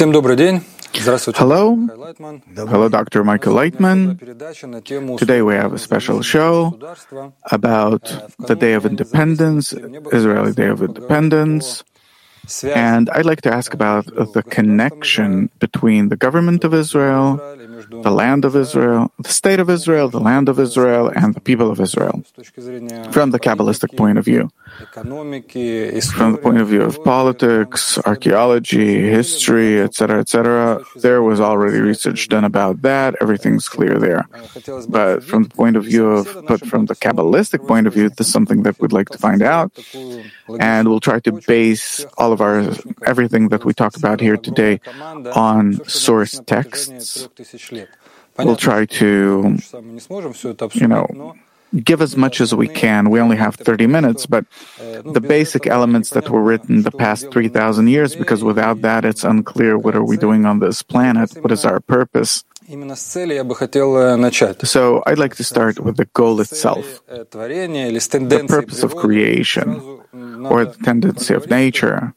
Всем добрый день. Hello. Hello, Dr. Michael Laitman. Today we have a special show about the Day of Independence, Israeli Day of Independence. And I'd like to ask about the connection between the government of Israel, the land of Israel, the state of Israel, the land of Israel, and the people of Israel from the Kabbalistic point of view. From the point of view of politics, archaeology, history, etc., etc., there was already research done about that. Everything's clear there. But from the point of view of, but from the Kabbalistic point of view, this is something that we'd like to find out. And we'll try to base all of of our everything that we talk about here today on source texts. We'll try to, you know, give as much as we can. We only have 30 minutes, but the basic elements that were written the past 3,000 years, because without that, it's unclear what are we doing on this planet? What is our purpose? So I'd like to start with the goal itself, the purpose of creation or the tendency of nature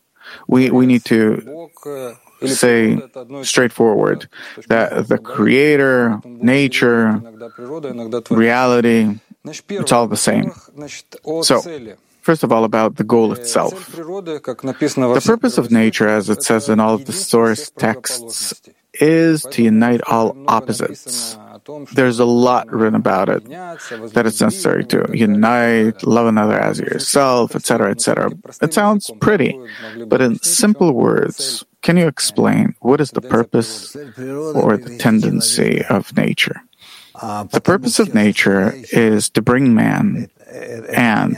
we, we need to say straightforward that the creator, nature, reality, it's all the same. So, first of all, about the goal itself. The purpose of nature, as it says in all of the source texts, is to unite all opposites. There's a lot written about it that it's necessary to unite, love another as yourself, etc., etc. It sounds pretty, but in simple words, can you explain what is the purpose or the tendency of nature? The purpose of nature is to bring man and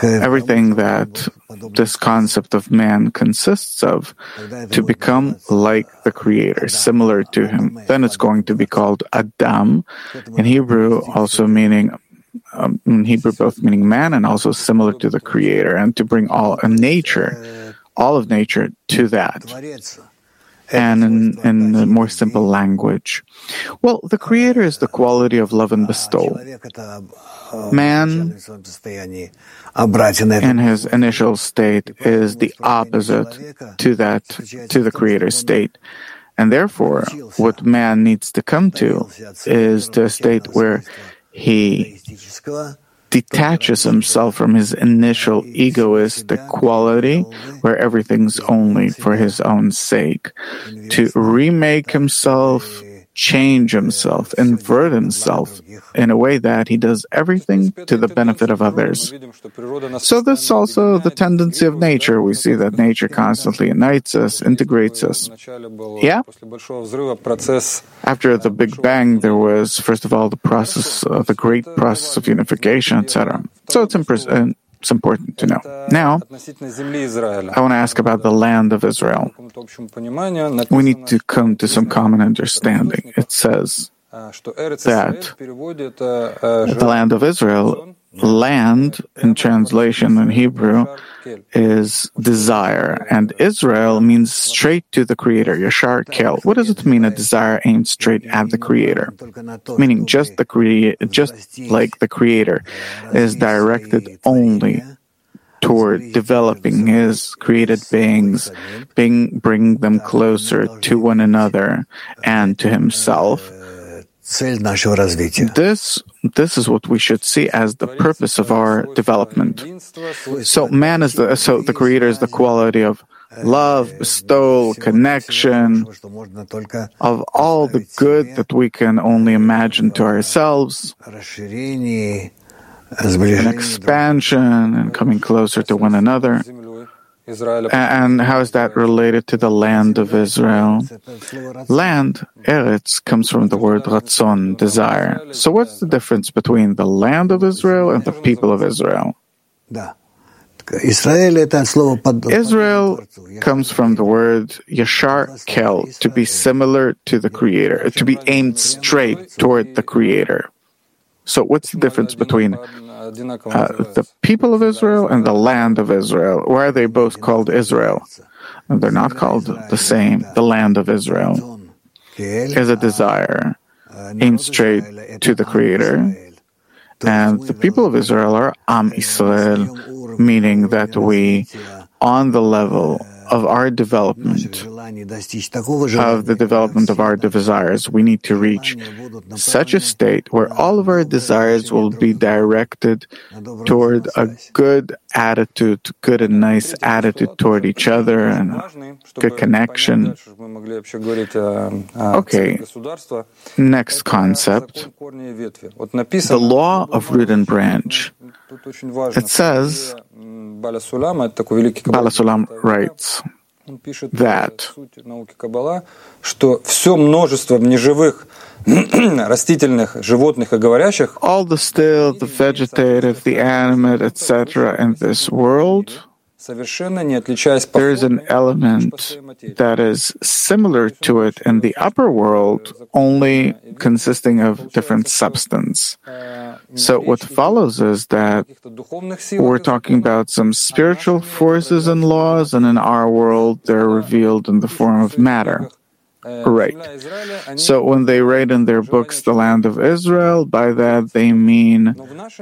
everything that this concept of man consists of to become like the creator, similar to him. Then it's going to be called Adam in Hebrew, also meaning um, in Hebrew both meaning man and also similar to the creator, and to bring all uh, nature, all of nature to that. And in, in more simple language. Well, the creator is the quality of love and bestowal. Man in his initial state is the opposite to that, to the creator's state. And therefore, what man needs to come to is to a state where he detaches himself from his initial egoistic quality, where everything's only for his own sake, to remake himself, change himself, invert himself in a way that he does everything to the benefit of others. So this is also the tendency of nature. We see that nature constantly unites us, integrates us. Yeah? After the Big Bang, there was, first of all, the process, uh, the great process of unification, etc. So it's, impres- uh, it's important to know. Now, I want to ask about the land of Israel. We need to come to some common understanding. It says that the land of Israel, land in translation in Hebrew, is desire, and Israel means straight to the Creator, Yashar Kel. What does it mean, a desire aimed straight at the Creator? Meaning, just the crea- just like the Creator is directed only toward developing his created beings, being, bring them closer to one another and to himself. This, this is what we should see as the purpose of our development. So man is the, so the creator is the quality of love, bestowal, connection, of all the good that we can only imagine to ourselves, and expansion and coming closer to one another. And how is that related to the land of Israel? Land, Eretz, comes from the word ratzon, desire. So what's the difference between the land of Israel and the people of Israel? Israel comes from the word yashar kel, to be similar to the Creator, to be aimed straight toward the Creator. So what's the difference between uh, the people of Israel and the land of Israel? Why are they both called Israel? They're not called the same. The land of Israel is a desire aimed straight to the Creator. And the people of Israel are Am Israel, meaning that we, on the level of our development, of the development of our desires. We need to reach such a state where all of our desires will be directed toward a good attitude, good and nice attitude toward each other and good connection. Okay, next concept the law of root and branch. It says, Baal HaSulam writes that что все множество неживых растительных, животных и говорящих all the still, the vegetative, the animate, etc. in this world there is an element that is similar to it in the upper world, only consisting of different substance. So what follows is that we're talking about some spiritual forces and laws, and in our world, they're revealed in the form of matter. Right. So when they write in their books the land of Israel, by that they mean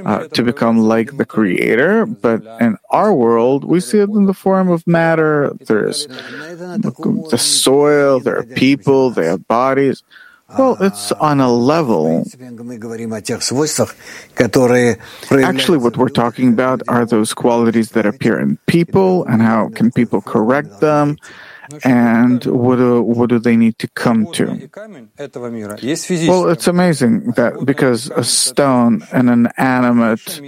uh, to become like the Creator. But in our world, we see it in the form of matter. There's the soil, there are people, there are bodies. Well, it's on a level. Actually, what we're talking about are those qualities that appear in people and how can people correct them and what do, what do they need to come to? Well, it's amazing that because a stone and an animate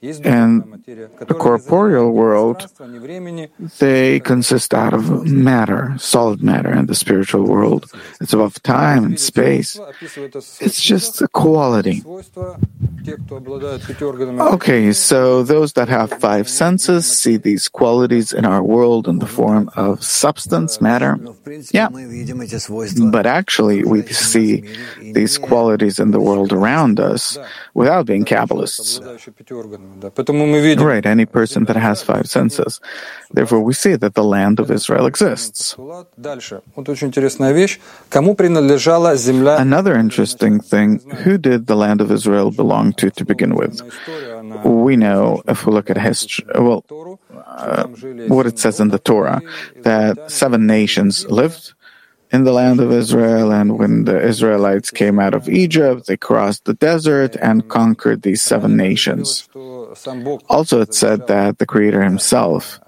in the corporeal world, they consist out of matter, solid matter, and the spiritual world. It's above time and space. It's just a quality. Okay, so those that have five senses see these qualities in our world in the form of substance, matter. Yeah. But actually, we see these qualities in the world around us without being Kabbalists. Right, any person that has five senses. Therefore, we see that the land of Israel exists. Another interesting thing who did the land of Israel belong to to begin with? We know, if we look at history, well, uh, what it says in the Torah, that seven nations lived in the land of Israel, and when the Israelites came out of Egypt, they crossed the desert and conquered these seven nations. Also, it said that the Creator Himself,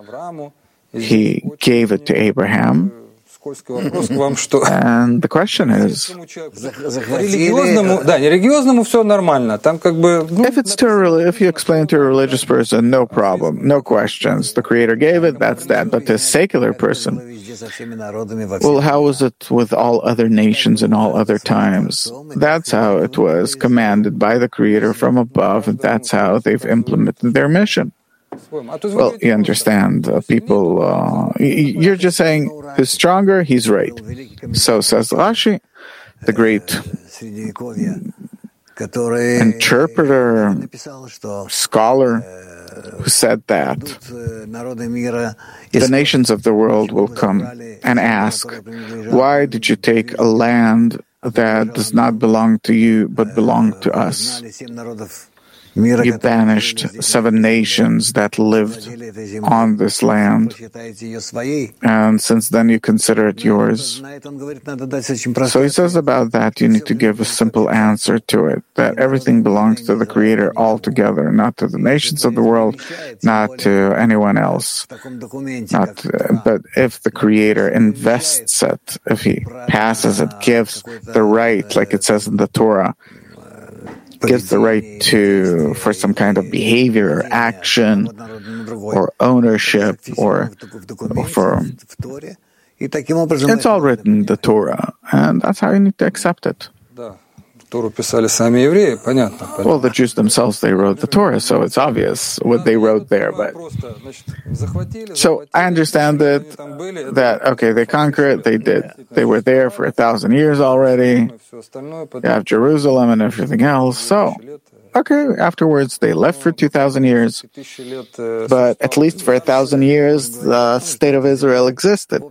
He gave it to Abraham. And the question is, if it's to a, if you explain to a religious person, no problem, no questions. The Creator gave it, that's that. But to a secular person, well, how was it with all other nations in all other times? That's how it was commanded by the Creator from above, and that's how they've implemented their mission. Well, you understand, uh, people, uh, you're just saying who's stronger, he's right. So says Rashi, the great interpreter, scholar, who said that the nations of the world will come and ask, Why did you take a land that does not belong to you but belong to us? You banished seven nations that lived on this land, and since then you consider it yours. So he says about that you need to give a simple answer to it that everything belongs to the Creator altogether, not to the nations of the world, not to anyone else. Not, but if the Creator invests it, if he passes it, gives the right, like it says in the Torah, gives the right to for some kind of behavior or action or ownership or, or for it's all written in the Torah and that's how you need to accept it. Well, the Jews themselves, they wrote the Torah, so it's obvious what they wrote there. But so I understand that that okay, they conquered, they did, they were there for a thousand years already. You have Jerusalem and everything else. So Okay, afterwards they left for mm. 2,000 years. But at least for a thousand years, the state of Israel existed.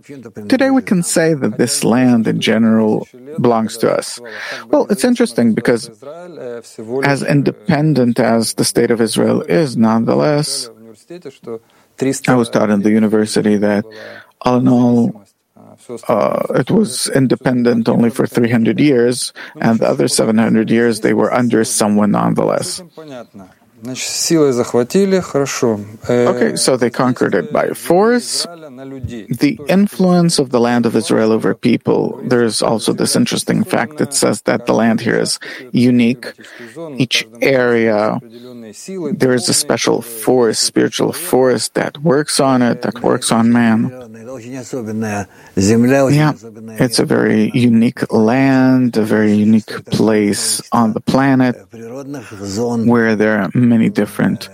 Today we can say that this land in general belongs to us. Well, it's interesting because as independent as the state of Israel is, nonetheless, I was taught in the university that all in all, uh, it was independent only for 300 years, and the other 700 years they were under someone nonetheless. Okay, so they conquered it by force. The influence of the land of Israel over people, there's also this interesting fact that says that the land here is unique. Each area, there is a special force, spiritual force that works on it, that works on man. Yeah, it's a very unique land, a very unique place on the planet where there are many different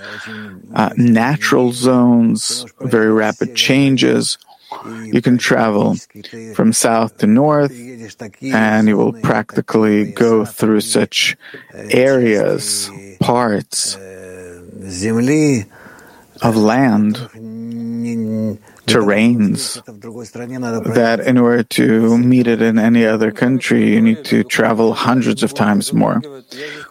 uh, natural zones, very rapid changes. You can travel from south to north, and you will practically go through such areas, parts of land terrains that in order to meet it in any other country, you need to travel hundreds of times more.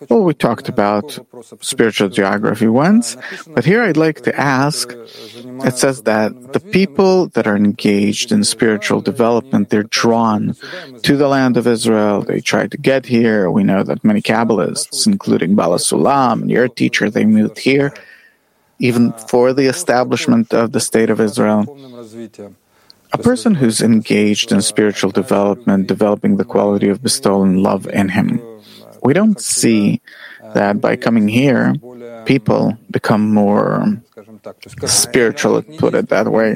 Well, we talked about spiritual geography once, but here I'd like to ask it says that the people that are engaged in spiritual development, they're drawn to the land of Israel. They try to get here. We know that many Kabbalists, including Baal HaSulam and your teacher, they moved here even for the establishment of the State of Israel. A person who's engaged in spiritual development, developing the quality of bestowal and love in him, we don't see that by coming here, people become more spiritual, put it that way.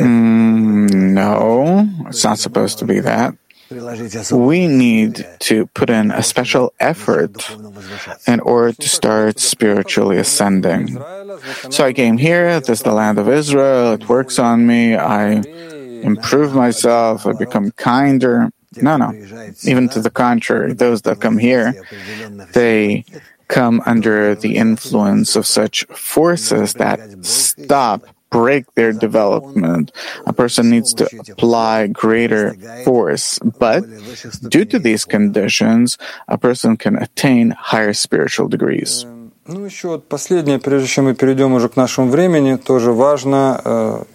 Mm, no, it's not supposed to be that we need to put in a special effort in order to start spiritually ascending. So I came here, this is the land of Israel, it works on me, I improve myself, I become kinder. No, no. Even to the contrary, those that come here, they come under the influence of such forces that stop break their development. A person needs to apply greater force. But due to these conditions, a person can attain higher spiritual degrees. Ну, еще вот последнее, прежде чем мы перейдем уже к нашему времени, тоже важно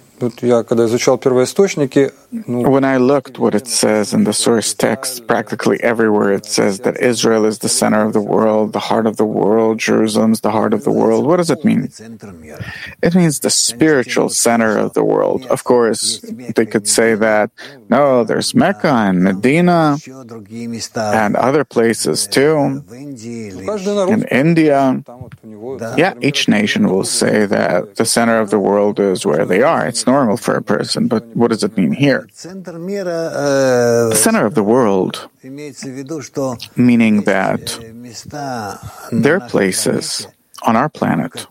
when I looked what it says in the source text, practically everywhere it says that Israel is the center of the world, the heart of the world, Jerusalem is the heart of the world. What does it mean? It means the spiritual center of the world. Of course, they could say that, no, there's Mecca and Medina and other places too. In India, yeah, each nation will say that the center of the world is where they are. It's normal for a person, but what does it mean here? The center of the world, meaning that there are places on our planet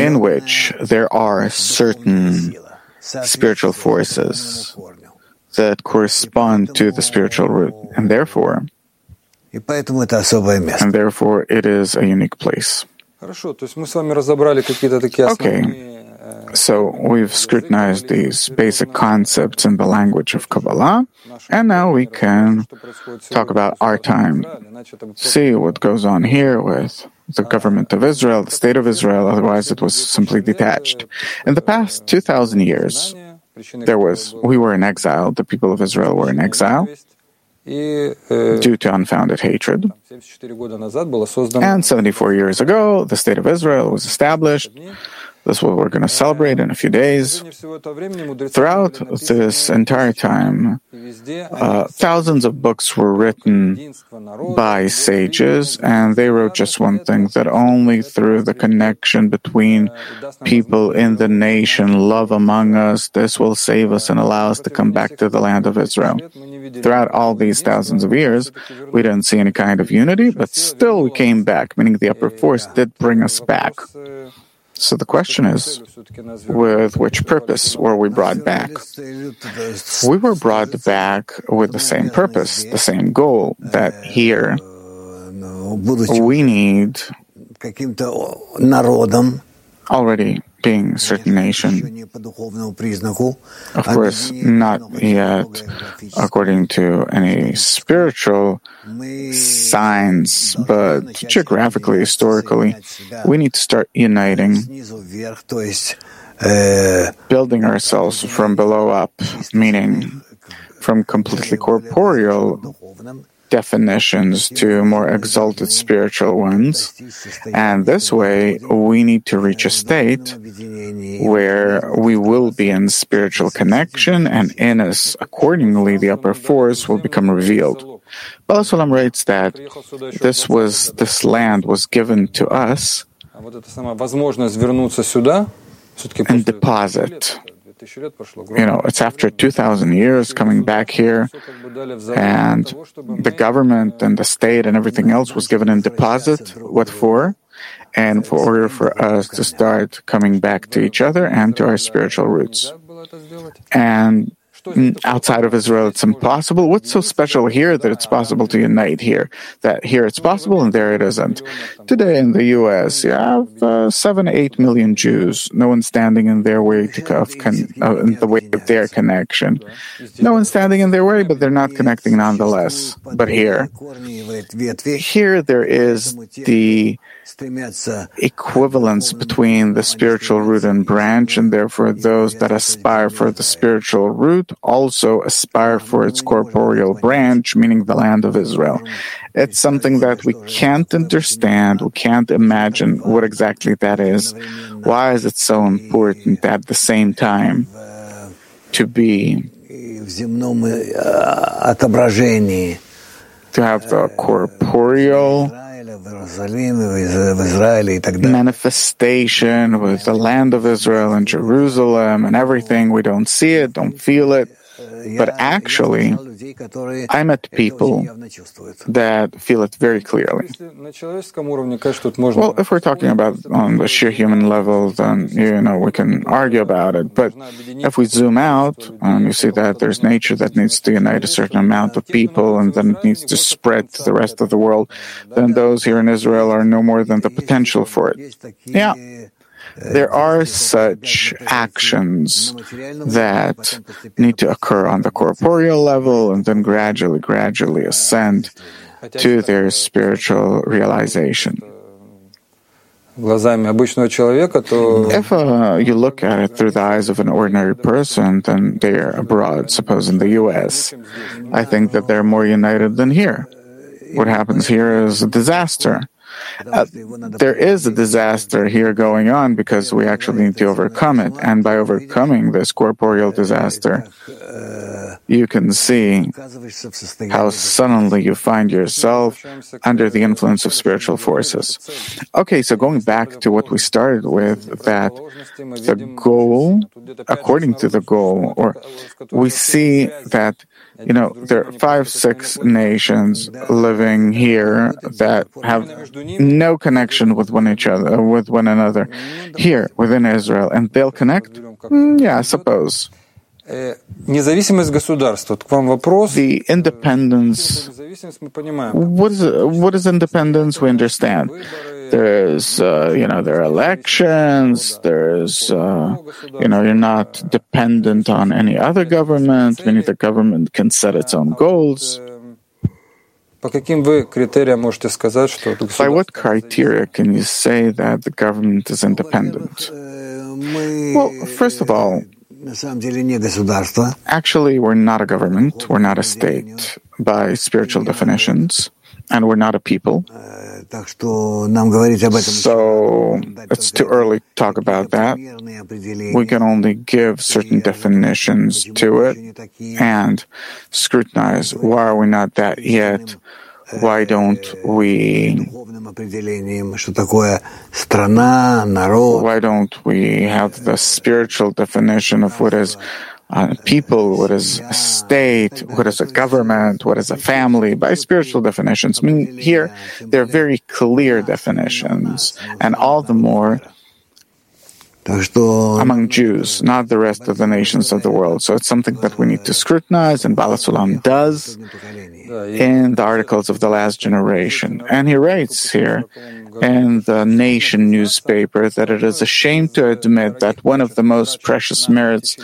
in which there are certain spiritual forces that correspond to the spiritual root, and therefore, and therefore it is a unique place. Okay. So we've scrutinized these basic concepts in the language of Kabbalah, and now we can talk about our time, see what goes on here with the government of Israel, the state of Israel, otherwise it was simply detached. In the past 2,000 years, there was, we were in exile, the people of Israel were in exile due to unfounded hatred. And 74 years ago, the state of Israel was established. That's what we're going to celebrate in a few days. Throughout this entire time, uh, thousands of books were written by sages, and they wrote just one thing that only through the connection between people in the nation, love among us, this will save us and allow us to come back to the land of Israel. Throughout all these thousands of years, we didn't see any kind of unity, but still we came back, meaning the upper force did bring us back. So the question is, with which purpose were we brought back? We were brought back with the same purpose, the same goal, that here we need already being certain nation. Of course, not yet according to any spiritual signs, but geographically, historically, we need to start uniting, uh, building ourselves from below up, meaning from completely corporeal definitions to more exalted spiritual ones. And this way, we need to reach a state where we will be in spiritual connection, and in us, accordingly, the upper force will become revealed. Baal HaSulam writes that this was this land was given to us in deposit you know, it's after 2,000 years coming back here, and the government and the state and everything else was given in deposit. What for? And for order for us to start coming back to each other and to our spiritual roots. And outside of Israel it's impossible. What's so special here that it's possible to unite here? That here it's possible and there it isn't. Today in the U.S., you have uh, seven, eight million Jews. No one standing in their way to, of con- uh, in the way of their connection. No one standing in their way, but they're not connecting nonetheless. But here, here there is the equivalence between the spiritual root and branch, and therefore those that aspire for the spiritual root also aspire for its corporeal branch, meaning the land of Israel. It's something that we can't understand, we can't imagine what exactly that is. Why is it so important at the same time to be to have the corporeal manifestation with the land of Israel and Jerusalem and everything. We don't see it, don't feel it. But actually, I met people that feel it very clearly. Well, if we're talking about on the sheer human level, then you know we can argue about it. But if we zoom out, and um, you see that there's nature that needs to unite a certain amount of people, and then it needs to spread to the rest of the world, then those here in Israel are no more than the potential for it. Yeah. There are such actions that need to occur on the corporeal level and then gradually, gradually ascend to their spiritual realization. If uh, you look at it through the eyes of an ordinary person, then they're abroad, suppose in the US. I think that they're more united than here. What happens here is a disaster. Uh, there is a disaster here going on because we actually need to overcome it. And by overcoming this corporeal disaster, you can see how suddenly you find yourself under the influence of spiritual forces. Okay, so going back to what we started with, that the goal, according to the goal, or we see that you know, there are five, six nations living here that have no connection with one each other, with one another, here within Israel, and they'll connect. Mm, yeah, I suppose. Независимость государства. К вам вопрос. The independence. What is, what is independence? We understand. There's, uh, you know, there are elections. There's, uh, you know, you're not dependent on any other government. Meaning the government can set its own goals. By what criteria can you say that the government is independent? Well, first of all, actually, we're not a government, we're not a state by spiritual definitions, and we're not a people. So it's too early to talk about that. We can only give certain definitions to it and scrutinize why are we not that yet? Why don't we why don't we have the spiritual definition of what is uh, people, what is a state, what is a government, what is a family, by spiritual definitions. I mean, here, there are very clear definitions, and all the more among Jews, not the rest of the nations of the world. So it's something that we need to scrutinize, and Baal HaSulam does in the articles of the last generation. And he writes here in the Nation newspaper that it is a shame to admit that one of the most precious merits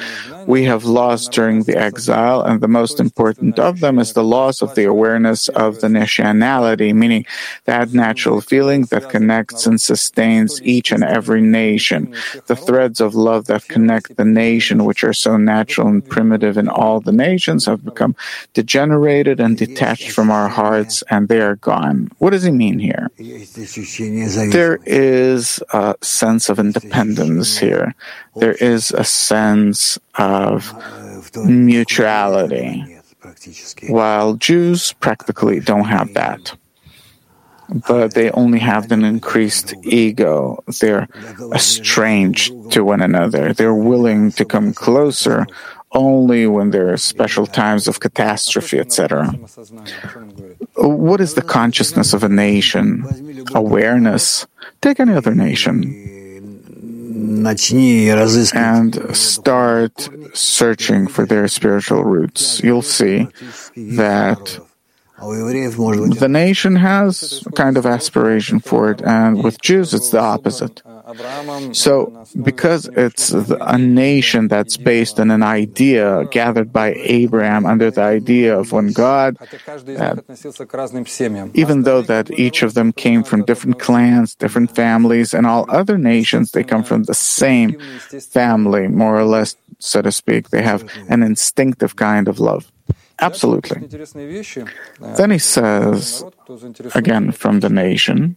we have lost during the exile, and the most important of them is the loss of the awareness of the nationality, meaning that natural feeling that connects and sustains each and every nation. The threads of love that connect the nation, which are so natural and primitive in all the nations, have become degenerated and detached from our hearts, and they are gone. What does he mean here? There is a sense of independence here. There is a sense of mutuality, while Jews practically don't have that. But they only have an increased ego. They're estranged to one another. They're willing to come closer only when there are special times of catastrophe, etc. What is the consciousness of a nation? Awareness. Take any other nation and start searching for their spiritual roots. You'll see that the nation has a kind of aspiration for it, and with Jews, it's the opposite. So, because it's a nation that's based on an idea gathered by Abraham under the idea of one God, uh, even though that each of them came from different clans, different families, and all other nations, they come from the same family, more or less, so to speak. They have an instinctive kind of love. Absolutely. Then he says, again from the nation,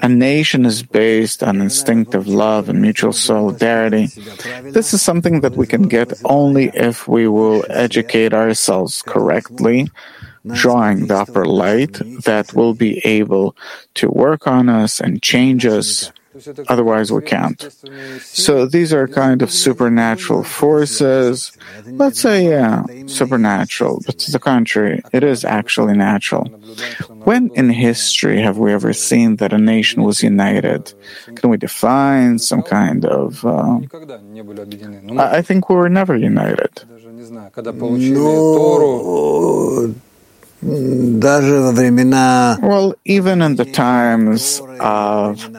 a nation is based on instinctive love and mutual solidarity. This is something that we can get only if we will educate ourselves correctly, drawing the upper light that will be able to work on us and change us Otherwise, we can't. So these are kind of supernatural forces. Let's say, yeah, supernatural, but to the contrary, it is actually natural. When in history have we ever seen that a nation was united? Can we define some kind of. Uh, I think we were never united. Well, even in the times of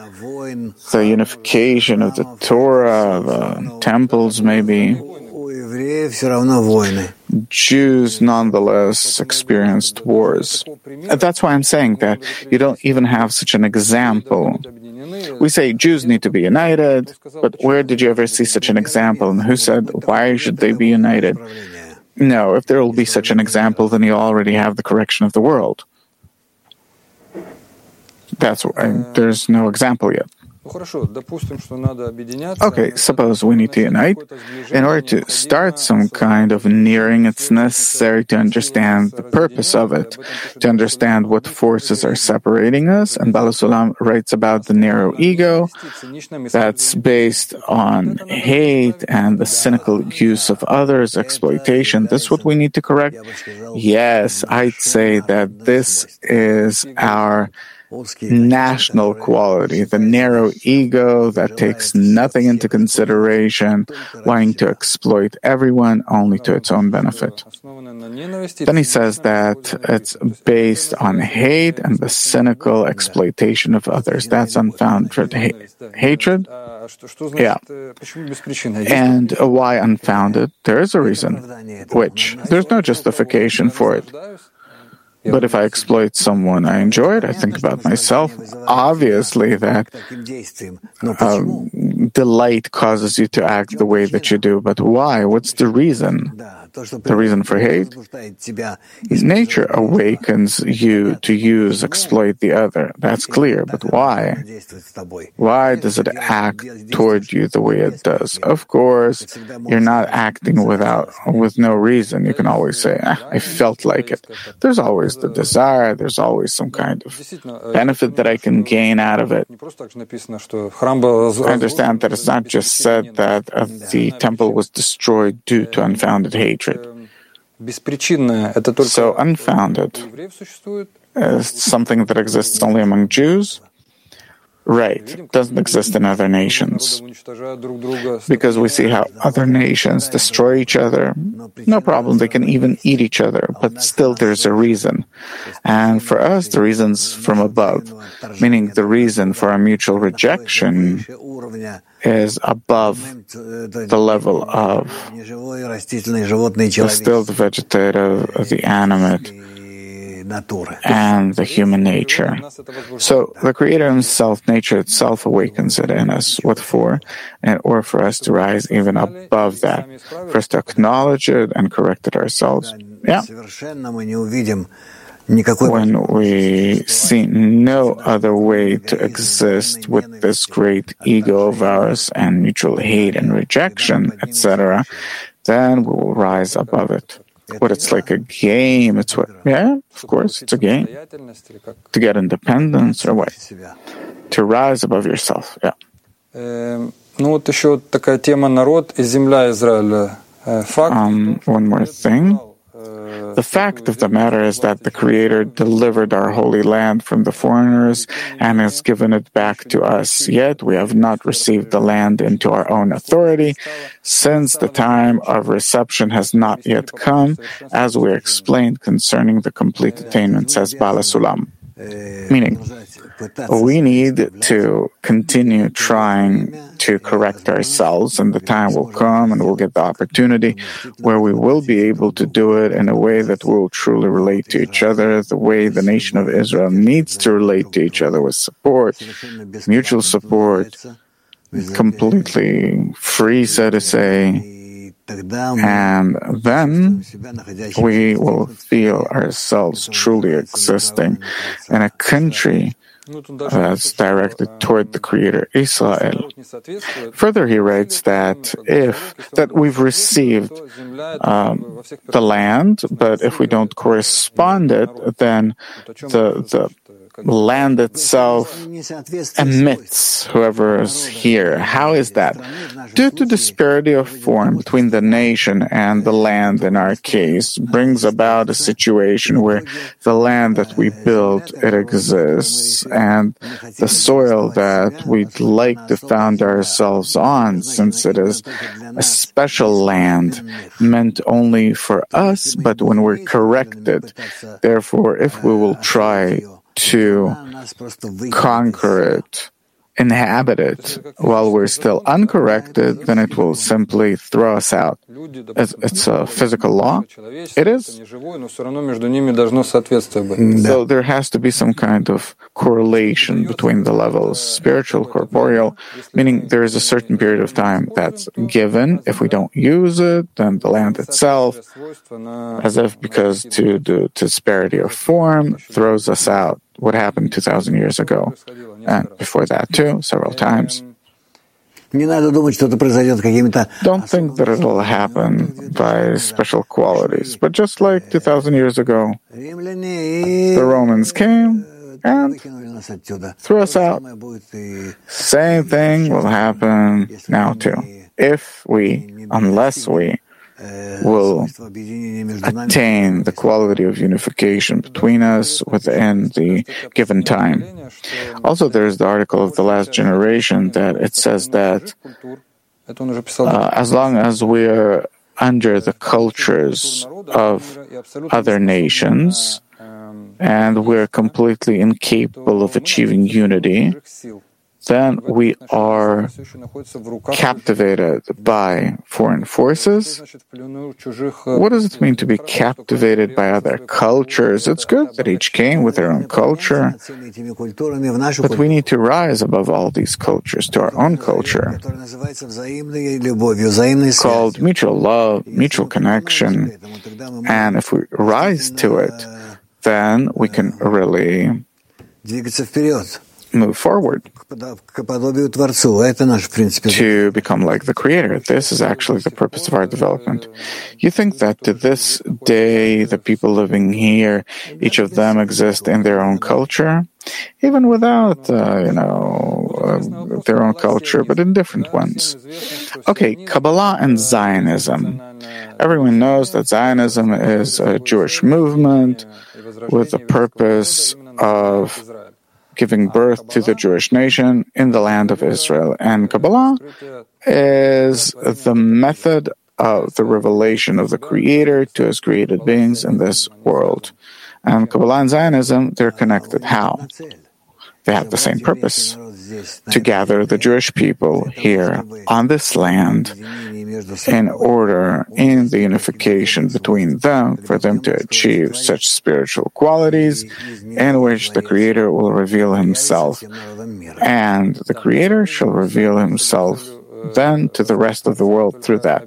the unification of the Torah, the temples, maybe, Jews nonetheless experienced wars. That's why I'm saying that you don't even have such an example. We say Jews need to be united, but where did you ever see such an example? And who said, why should they be united? No, if there will be such an example, then you already have the correction of the world. That's why uh, there's no example yet. Okay, suppose we need to unite. In order to start some kind of nearing, it's necessary to understand the purpose of it, to understand what forces are separating us. And Baal HaSulam writes about the narrow ego that's based on hate and the cynical use of others, exploitation. This is what we need to correct? Yes, I'd say that this is our national quality, the narrow ego that takes nothing into consideration, wanting to exploit everyone only to its own benefit. Then he says that it's based on hate and the cynical exploitation of others. That's unfounded ha- hatred. Yeah. And why unfounded? There is a reason. Which? There's no justification for it. But if I exploit someone I enjoy it, I think about myself. Obviously, that um, delight causes you to act the way that you do. But why? What's the reason? The reason for hate? Is nature awakens you to use, exploit the other. That's clear. But why? Why does it act toward you the way it does? Of course, you're not acting without, with no reason. You can always say, ah, I felt like it. There's always the desire. There's always some kind of benefit that I can gain out of it. I understand that it's not just said that uh, the temple was destroyed due to unfounded hatred. So, unfounded is something that exists only among Jews Right. Doesn't exist in other nations. Because we see how other nations destroy each other. No problem. They can even eat each other, but still there's a reason. And for us, the reason's from above, meaning the reason for our mutual rejection is above the level of the still the vegetative, the animate, and the human nature. So the Creator Himself, nature itself, awakens it in us. What for? In order for us to rise even above that, us to acknowledge it and correct it ourselves. Yeah. When we see no other way to exist with this great ego of ours and mutual hate and rejection, etc., then we will rise above it what it's like a game. It's what, yeah, of course, it's a game. To get independence or what? To rise above yourself, yeah. Ну вот еще такая тема народ и земля Израиля. Факт. Um, one more thing. The fact of the matter is that the Creator delivered our holy land from the foreigners and has given it back to us. Yet we have not received the land into our own authority, since the time of reception has not yet come, as we explained concerning the complete attainment, says Baal HaSulam. Meaning, we need to continue trying to correct ourselves, and the time will come and we'll get the opportunity where we will be able to do it in a way that will truly relate to each other, the way the nation of Israel needs to relate to each other with support, mutual support, completely free, so to say and then we will feel ourselves truly existing in a country that's directed toward the Creator Israel. Further, he writes that if that we've received um, the land, but if we don't correspond it, then the the land itself emits whoever is here. How is that? Due to disparity of form between the nation and the land in our case brings about a situation where the land that we build, it exists, and the soil that we'd like to found ourselves on, since it is a special land meant only for us, but when we're corrected, therefore, if we will try to conquer it inhabit it while we're still uncorrected, then it will simply throw us out. It's, it's a physical law. It is. So there has to be some kind of correlation between the levels, spiritual, corporeal, meaning there is a certain period of time that's given. If we don't use it, then the land itself, as if because to the disparity of form, throws us out what happened 2,000 years ago, and before that too, several times. Don't think that it'll happen by special qualities, but just like 2,000 years ago, the Romans came and threw us out. Same thing will happen now too. If we, unless we, will attain the quality of unification between us within the given time. Also, there's the article of the last generation that it says that uh, as long as we are under the cultures of other nations and we're completely incapable of achieving unity, then we are captivated by foreign forces. What does it mean to be captivated by other cultures? It's good that each came with their own culture, but we need to rise above all these cultures to our own culture, called mutual love, mutual connection. And if we rise to it, then we can really move forward to become like the Creator. This is actually the purpose of our development. You think that to this day, the people living here, each of them exist in their own culture, even without, uh, you know, uh, their own culture, but in different ones. Okay, Kabbalah and Zionism. Everyone knows that Zionism is a Jewish movement with the purpose of giving uh, birth to the Jewish nation in the land of Israel. And Kabbalah is the method of the revelation of the Creator to His created beings in this world. And Kabbalah and Zionism, they're connected. How? They have the same purpose to gather the Jewish people here on this land in order in the unification between them for them to achieve such spiritual qualities in which the Creator will reveal Himself. And the Creator shall reveal Himself then to the rest of the world through that.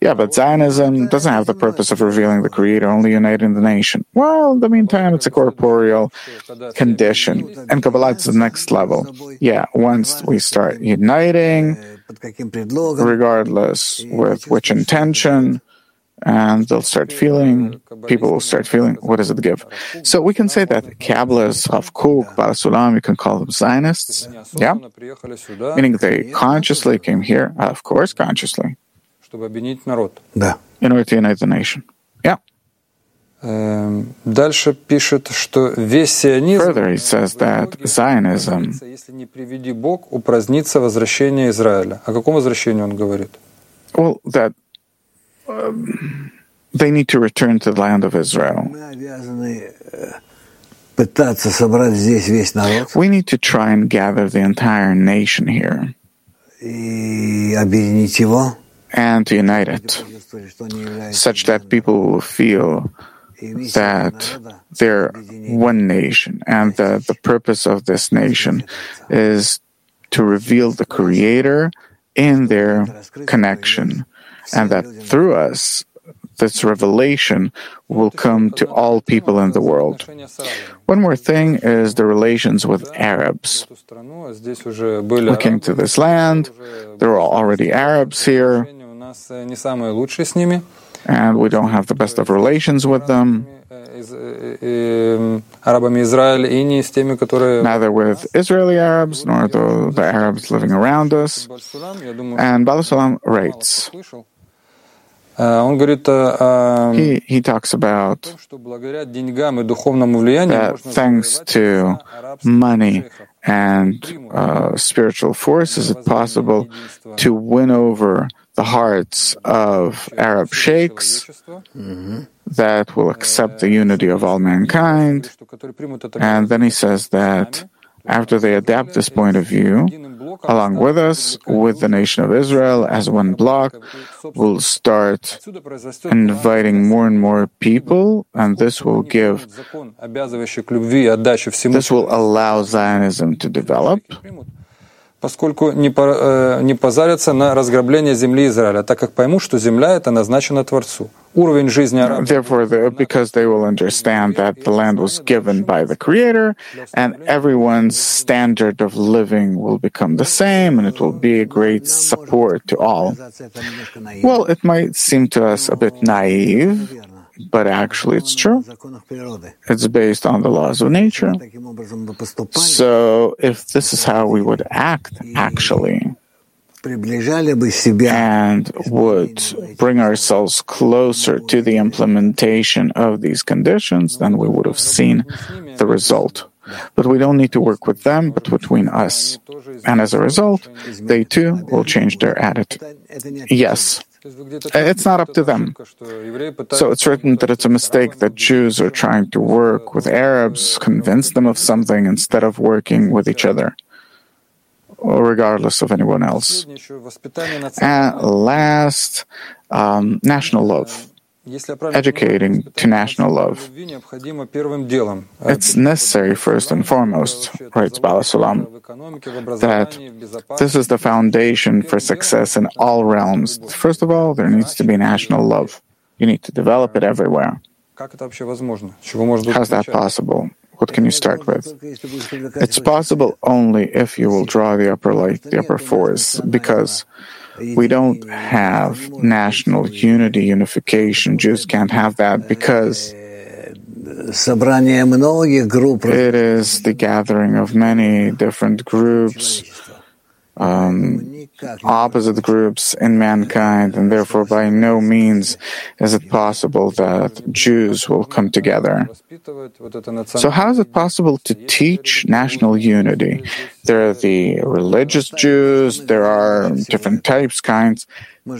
Yeah, but Zionism doesn't have the purpose of revealing the Creator, only uniting the nation. Well, in the meantime, it's a corporeal condition. And Kabbalah is the next level. Yeah, once we start uniting, regardless with which intention, and they'll start feeling, people will start feeling, what does it give? So we can say that Kabbalists, Rav Kook, Baal HaSulam, you can call them Zionists, yeah? Meaning they consciously came here, of course, consciously. In order to unite the nation. Yeah. Дальше пишет, что весь сионизм Further, he says that Zionism, если не приведи Бог, упразднится возвращение Израиля. О каком возвращении он говорит? Well, that um, they need to return to the land of Israel. We need to try and gather the entire nation here and to unite it, such that people will feel that they're one nation and that the purpose of this nation is to reveal the Creator in their connection, and that through us, this revelation will come to all people in the world. One more thing is the relations with Arabs. We came to this land, there were already Arabs here and we don't have the best of relations with them. Neither with Israeli Arabs nor the, the Arabs living around us. And Baal HaSulam writes. He, he talks about that thanks to money and uh, spiritual force is it possible to win over the hearts of Arab sheikhs mm-hmm. that will accept the unity of all mankind. And then he says that after they adapt this point of view, along with us, with the nation of Israel as one block, will start inviting more and more people, and this will give, this will allow Zionism to develop поскольку не, по, не позарятся на разграбление земли Израиля, так как поймут, что земля эта назначена Творцу. Уровень жизни. Therefore, the, because they will understand that the land was given by the Creator, and everyone's standard of living will become the same, and it will be a great support to all. Well, it might seem to us a bit naive, but actually it's true. It's based on the laws of nature. So if this is how we would act, actually, and would bring ourselves closer to the implementation of these conditions, then we would have seen the result. But we don't need to work with them, but between us. And as a result, they too will change their attitude. Yes, it's not up to them. So it's written that it's a mistake that Jews are trying to work with Arabs, convince them of something instead of working with each other. regardless of anyone else. And last, um, national love. Educating to national love. It's necessary, first and foremost, writes Baal HaSulam, that this is the foundation for success in all realms. First of all, there needs to be national love. You need to develop it everywhere. How's that possible? What can you start with? It's possible only if you will draw the upper light, the upper force, because we don't have national unity, unification. Jews can't have that because it is the gathering of many different groups, um, opposite groups in mankind, and therefore by no means is it possible that Jews will come together. So, how is it possible to teach national unity? There are the religious Jews, there are different types, kinds,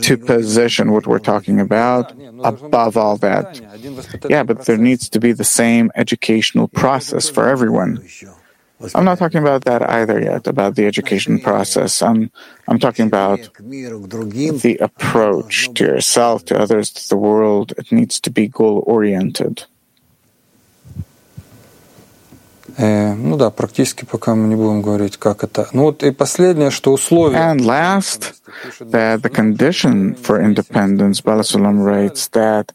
to position what we're talking about above all that. Yeah, but there needs to be the same educational process for everyone. I'm not talking about that either yet, about the education process. I'm, I'm talking about the approach to yourself, to others, to the world. It needs to be goal oriented. Э, ну да, практически пока мы не будем говорить, как это. Ну вот и последнее, что условие. And last, that the condition for independence, Baal HaSulam writes that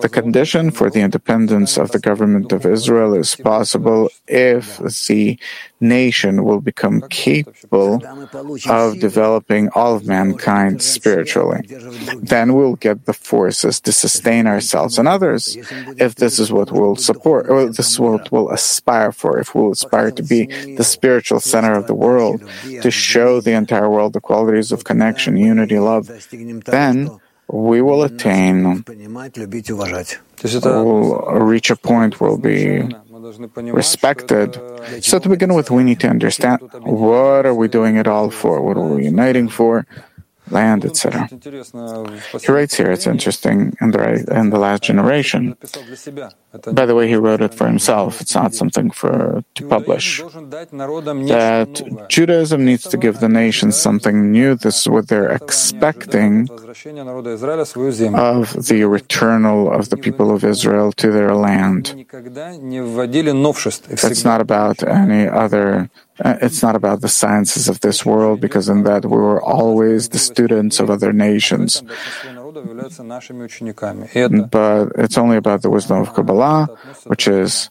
the condition for the independence of the government of Israel is possible if the nation will become capable of developing all of mankind spiritually. Then we'll get the forces to sustain ourselves and others if this is what we'll support, or this is what we'll aspire for, if we'll aspire to be the spiritual center of the world, to show the entire world the qualities of connection connection, unity, love, then we will attain, we'll reach a point where we'll be respected. So to begin with, we need to understand what are we doing it all for? What are we uniting for? Land, etc. He writes here, it's interesting, in the, in the last generation. By the way, he wrote it for himself. It's not something for to publish. That Judaism needs to give the nations something new. This is what they're expecting of the returnal of the people of Israel to their land. It's not about any other it's not about the sciences of this world, because in that we were always the students of other nations. But it's only about the wisdom of Kabbalah, which is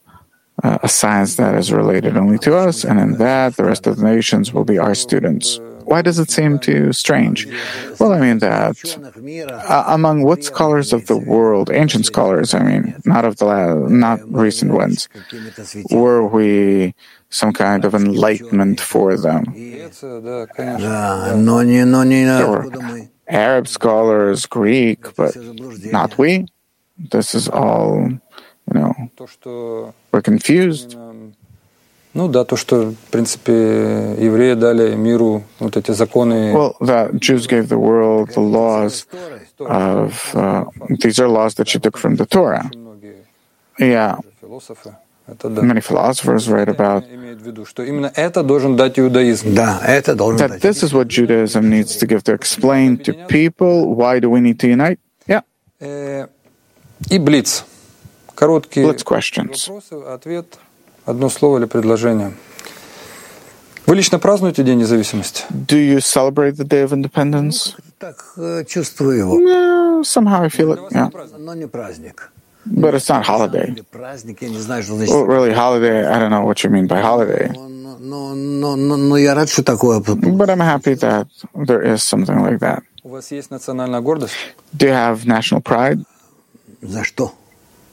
uh, a science that is related only to us, and in that the rest of the nations will be our students. Why does it seem too strange? Well, I mean that uh, among what scholars of the world, ancient scholars, I mean, not of the not recent ones, were we some kind of enlightenment for them. There were Arab scholars, Greek, but not we. This is all, you know, we're confused. Ну да, то, что, в принципе, евреи дали миру вот эти законы. Well, that Jews gave the world the laws of, uh, these are laws that you took from the Torah. Yeah. Many philosophers write about that this is what Judaism needs to give to explain to people why do we need to unite? Yeah. И блиц. Короткие blitz questions. ответ, одно слово или предложение. Вы лично празднуете День независимости? Do you celebrate the Day of Independence? Так чувствую его. No, somehow I feel it. Yeah. Но не праздник. But it's not holiday. Well, really, holiday, I don't know what you mean by holiday. But I'm happy that there is something like that. Do you have national pride?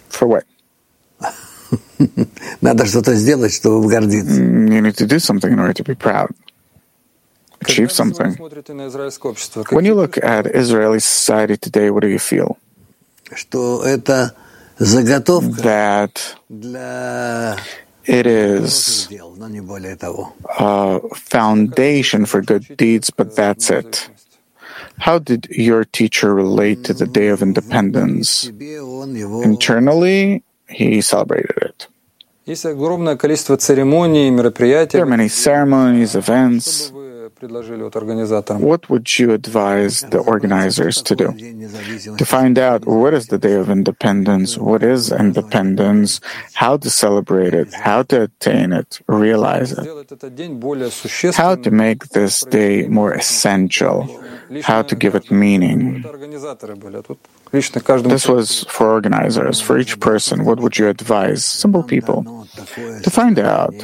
For what? Надо что-то сделать, чтобы гордиться. You need to do something in order to be proud. Achieve something. When you look at Israeli society today, what do you feel? Что это that it is a foundation for good deeds, but that's it. How did your teacher relate to the Day of Independence? Internally, he celebrated it. There are many ceremonies, events. What would you advise the organizers to do? To find out what is the Day of Independence, what is independence, how to celebrate it, how to attain it, realize it, how to make this day more essential, how to give it meaning. This was for organizers. For each person, what would you advise simple people to find out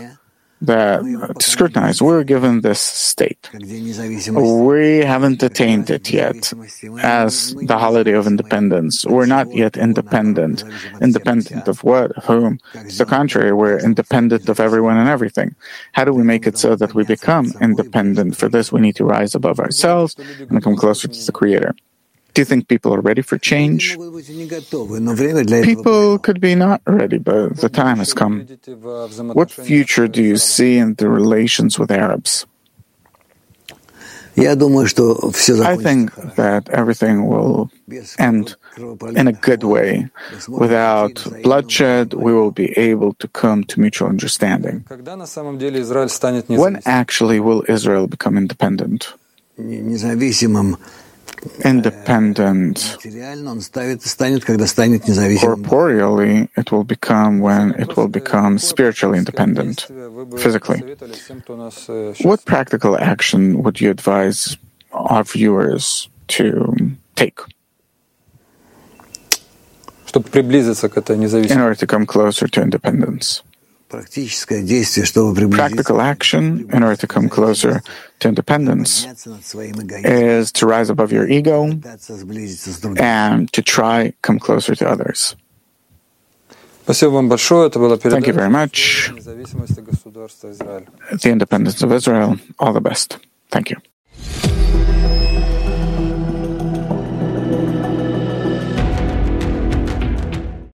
that to scrutinize, we're given this state. We haven't attained it yet as the holiday of independence. We're not yet independent. Independent of what? Of whom? It's the contrary. We're independent of everyone and everything. How do we make it so that we become independent? For this, we need to rise above ourselves and come closer to the Creator. Do you think people are ready for change? People could be not ready, but the time has come. What future do you see in the relations with Arabs? I think that everything will end in a good way. Without bloodshed, we will be able to come to mutual understanding. When actually will Israel become independent? Independent. Corporeally, it will become when it will become spiritually independent, physically. What practical action would you advise our viewers to take? In order to come closer to independence. Practical action in order to come closer to independence is to rise above your ego and to try come closer to others. Thank you very much. The independence of Israel. All the best. Thank you.